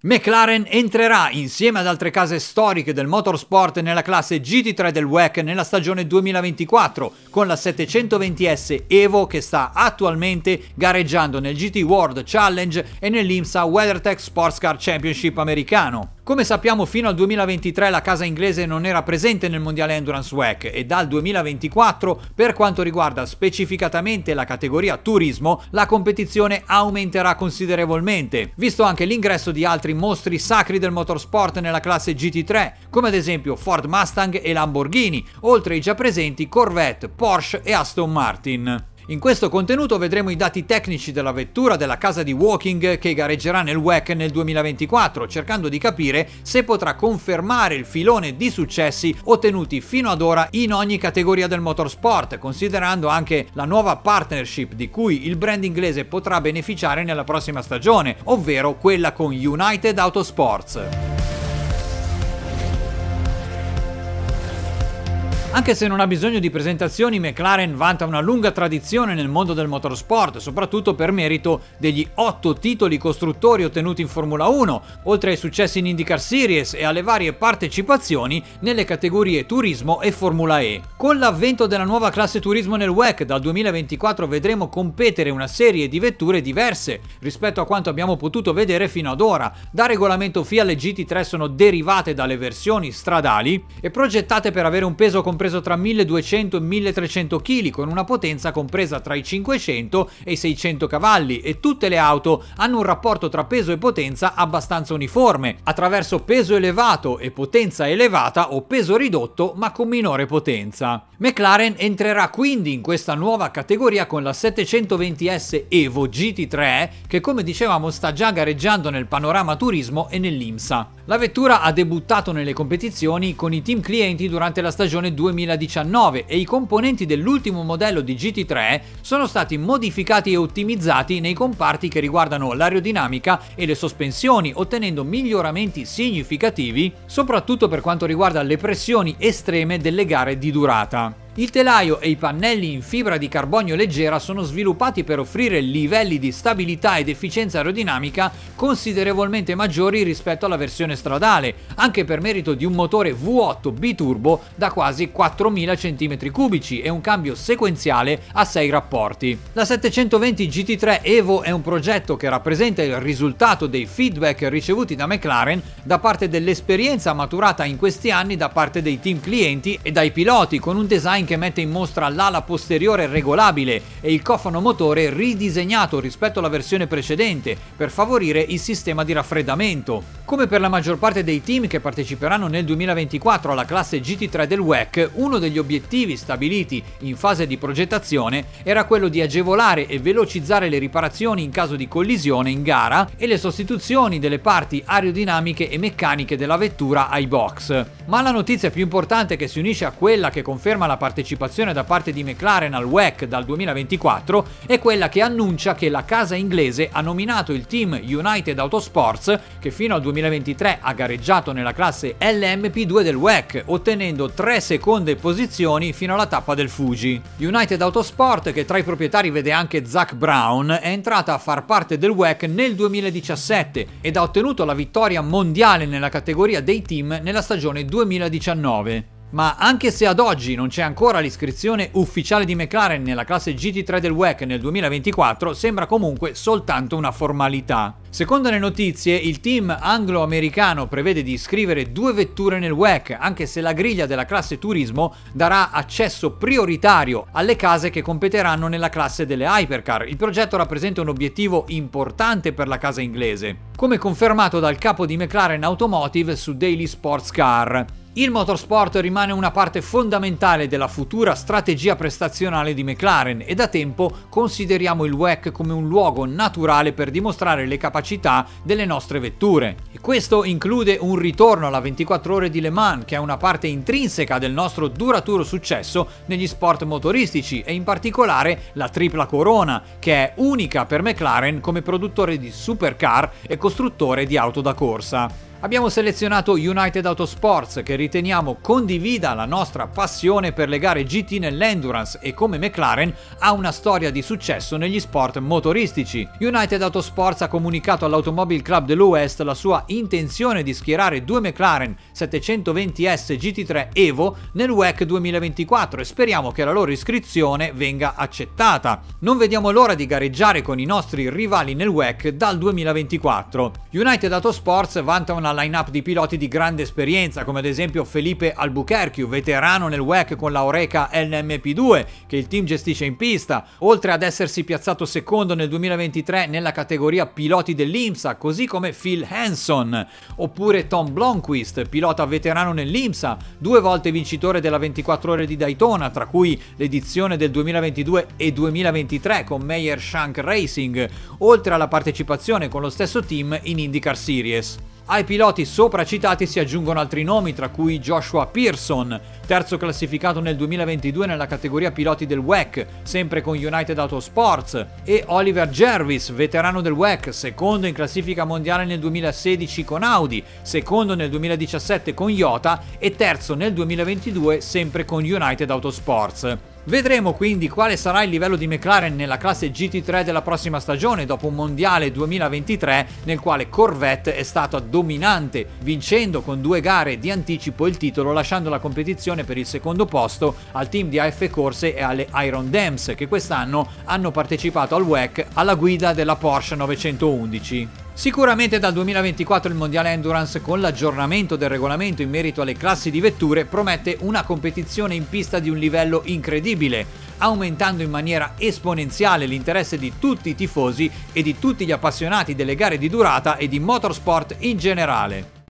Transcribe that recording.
McLaren entrerà insieme ad altre case storiche del motorsport nella classe GT3 del WEC nella stagione 2024 con la 720S Evo che sta attualmente gareggiando nel GT World Challenge e nell'IMSA WeatherTech Sports Car Championship americano. Come sappiamo fino al 2023 la casa inglese non era presente nel mondiale Endurance WEC e dal 2024 per quanto riguarda specificatamente la categoria turismo la competizione aumenterà considerevolmente, visto anche l'ingresso di altri mostri sacri del motorsport nella classe GT3 come ad esempio Ford Mustang e Lamborghini, oltre ai già presenti Corvette, Porsche e Aston Martin. In questo contenuto vedremo i dati tecnici della vettura della casa di Walking che gareggerà nel WEC nel 2024, cercando di capire se potrà confermare il filone di successi ottenuti fino ad ora in ogni categoria del motorsport, considerando anche la nuova partnership di cui il brand inglese potrà beneficiare nella prossima stagione, ovvero quella con United Autosports. Anche se non ha bisogno di presentazioni, McLaren vanta una lunga tradizione nel mondo del motorsport, soprattutto per merito degli otto titoli costruttori ottenuti in Formula 1, oltre ai successi in IndyCar Series e alle varie partecipazioni nelle categorie Turismo e Formula E. Con l'avvento della nuova classe Turismo nel WEC dal 2024 vedremo competere una serie di vetture diverse rispetto a quanto abbiamo potuto vedere fino ad ora. Da regolamento FIA le GT3 sono derivate dalle versioni stradali e progettate per avere un peso completo compreso tra 1200 e 1300 kg con una potenza compresa tra i 500 e i 600 cavalli e tutte le auto hanno un rapporto tra peso e potenza abbastanza uniforme, attraverso peso elevato e potenza elevata o peso ridotto ma con minore potenza. McLaren entrerà quindi in questa nuova categoria con la 720S Evo GT3 che come dicevamo sta già gareggiando nel panorama turismo e nell'IMSA. La vettura ha debuttato nelle competizioni con i team clienti durante la stagione 2019 e i componenti dell'ultimo modello di GT3 sono stati modificati e ottimizzati nei comparti che riguardano l'aerodinamica e le sospensioni, ottenendo miglioramenti significativi, soprattutto per quanto riguarda le pressioni estreme delle gare di durata. Il telaio e i pannelli in fibra di carbonio leggera sono sviluppati per offrire livelli di stabilità ed efficienza aerodinamica considerevolmente maggiori rispetto alla versione stradale, anche per merito di un motore V8 biturbo da quasi 4000 cm3 e un cambio sequenziale a 6 rapporti. La 720 GT3 Evo è un progetto che rappresenta il risultato dei feedback ricevuti da McLaren da parte dell'esperienza maturata in questi anni da parte dei team clienti e dai piloti con un design che mette in mostra l'ala posteriore regolabile e il cofano motore ridisegnato rispetto alla versione precedente per favorire il sistema di raffreddamento. Come per la maggior parte dei team che parteciperanno nel 2024 alla classe GT3 del WEC, uno degli obiettivi stabiliti in fase di progettazione era quello di agevolare e velocizzare le riparazioni in caso di collisione in gara e le sostituzioni delle parti aerodinamiche e meccaniche della vettura ai box. Ma la notizia più importante che si unisce a quella che conferma la partecipazione da parte di McLaren al WEC dal 2024 è quella che annuncia che la casa inglese ha nominato il team United Autosports, che fino al 2023 ha gareggiato nella classe LMP2 del WEC, ottenendo tre seconde posizioni fino alla tappa del Fuji. United Autosport, che tra i proprietari vede anche Zach Brown, è entrata a far parte del WEC nel 2017 ed ha ottenuto la vittoria mondiale nella categoria dei team nella stagione 2019. Ma anche se ad oggi non c'è ancora l'iscrizione ufficiale di McLaren nella classe GT3 del WEC nel 2024, sembra comunque soltanto una formalità. Secondo le notizie, il team anglo-americano prevede di iscrivere due vetture nel WEC, anche se la griglia della classe turismo darà accesso prioritario alle case che competeranno nella classe delle hypercar. Il progetto rappresenta un obiettivo importante per la casa inglese, come confermato dal capo di McLaren Automotive su Daily Sports Car. Il motorsport rimane una parte fondamentale della futura strategia prestazionale di McLaren e da tempo consideriamo il WEC come un luogo naturale per dimostrare le capacità delle nostre vetture. E questo include un ritorno alla 24 ore di Le Mans, che è una parte intrinseca del nostro duraturo successo negli sport motoristici e in particolare la tripla corona, che è unica per McLaren come produttore di supercar e costruttore di auto da corsa. Abbiamo selezionato United Autosports che riteniamo condivida la nostra passione per le gare GT nell'endurance e come McLaren ha una storia di successo negli sport motoristici. United Autosports ha comunicato all'Automobile Club dell'Ouest la sua intenzione di schierare due McLaren 720S GT3 Evo nel WEC 2024 e speriamo che la loro iscrizione venga accettata. Non vediamo l'ora di gareggiare con i nostri rivali nel WEC dal 2024. United Autosports vanta una una line-up di piloti di grande esperienza, come ad esempio Felipe Albuquerque, veterano nel WEC con la Oreca LMP2 che il team gestisce in pista, oltre ad essersi piazzato secondo nel 2023 nella categoria piloti dell'IMSA, così come Phil Hanson, oppure Tom Blomqvist, pilota veterano nell'IMSA, due volte vincitore della 24 ore di Daytona, tra cui l'edizione del 2022 e 2023 con Meyer Shank Racing, oltre alla partecipazione con lo stesso team in IndyCar Series. Ai piloti sopra citati si aggiungono altri nomi, tra cui Joshua Pearson, terzo classificato nel 2022 nella categoria piloti del WEC, sempre con United Autosports, e Oliver Jervis, veterano del WEC, secondo in classifica mondiale nel 2016 con Audi, secondo nel 2017 con Iota e terzo nel 2022 sempre con United Autosports. Vedremo quindi quale sarà il livello di McLaren nella classe GT3 della prossima stagione dopo un mondiale 2023 nel quale Corvette è stata dominante, vincendo con due gare di anticipo il titolo lasciando la competizione per il secondo posto al team di AF Corse e alle Iron Dams che quest'anno hanno partecipato al WEC alla guida della Porsche 911. Sicuramente dal 2024 il Mondiale Endurance con l'aggiornamento del regolamento in merito alle classi di vetture promette una competizione in pista di un livello incredibile, aumentando in maniera esponenziale l'interesse di tutti i tifosi e di tutti gli appassionati delle gare di durata e di motorsport in generale.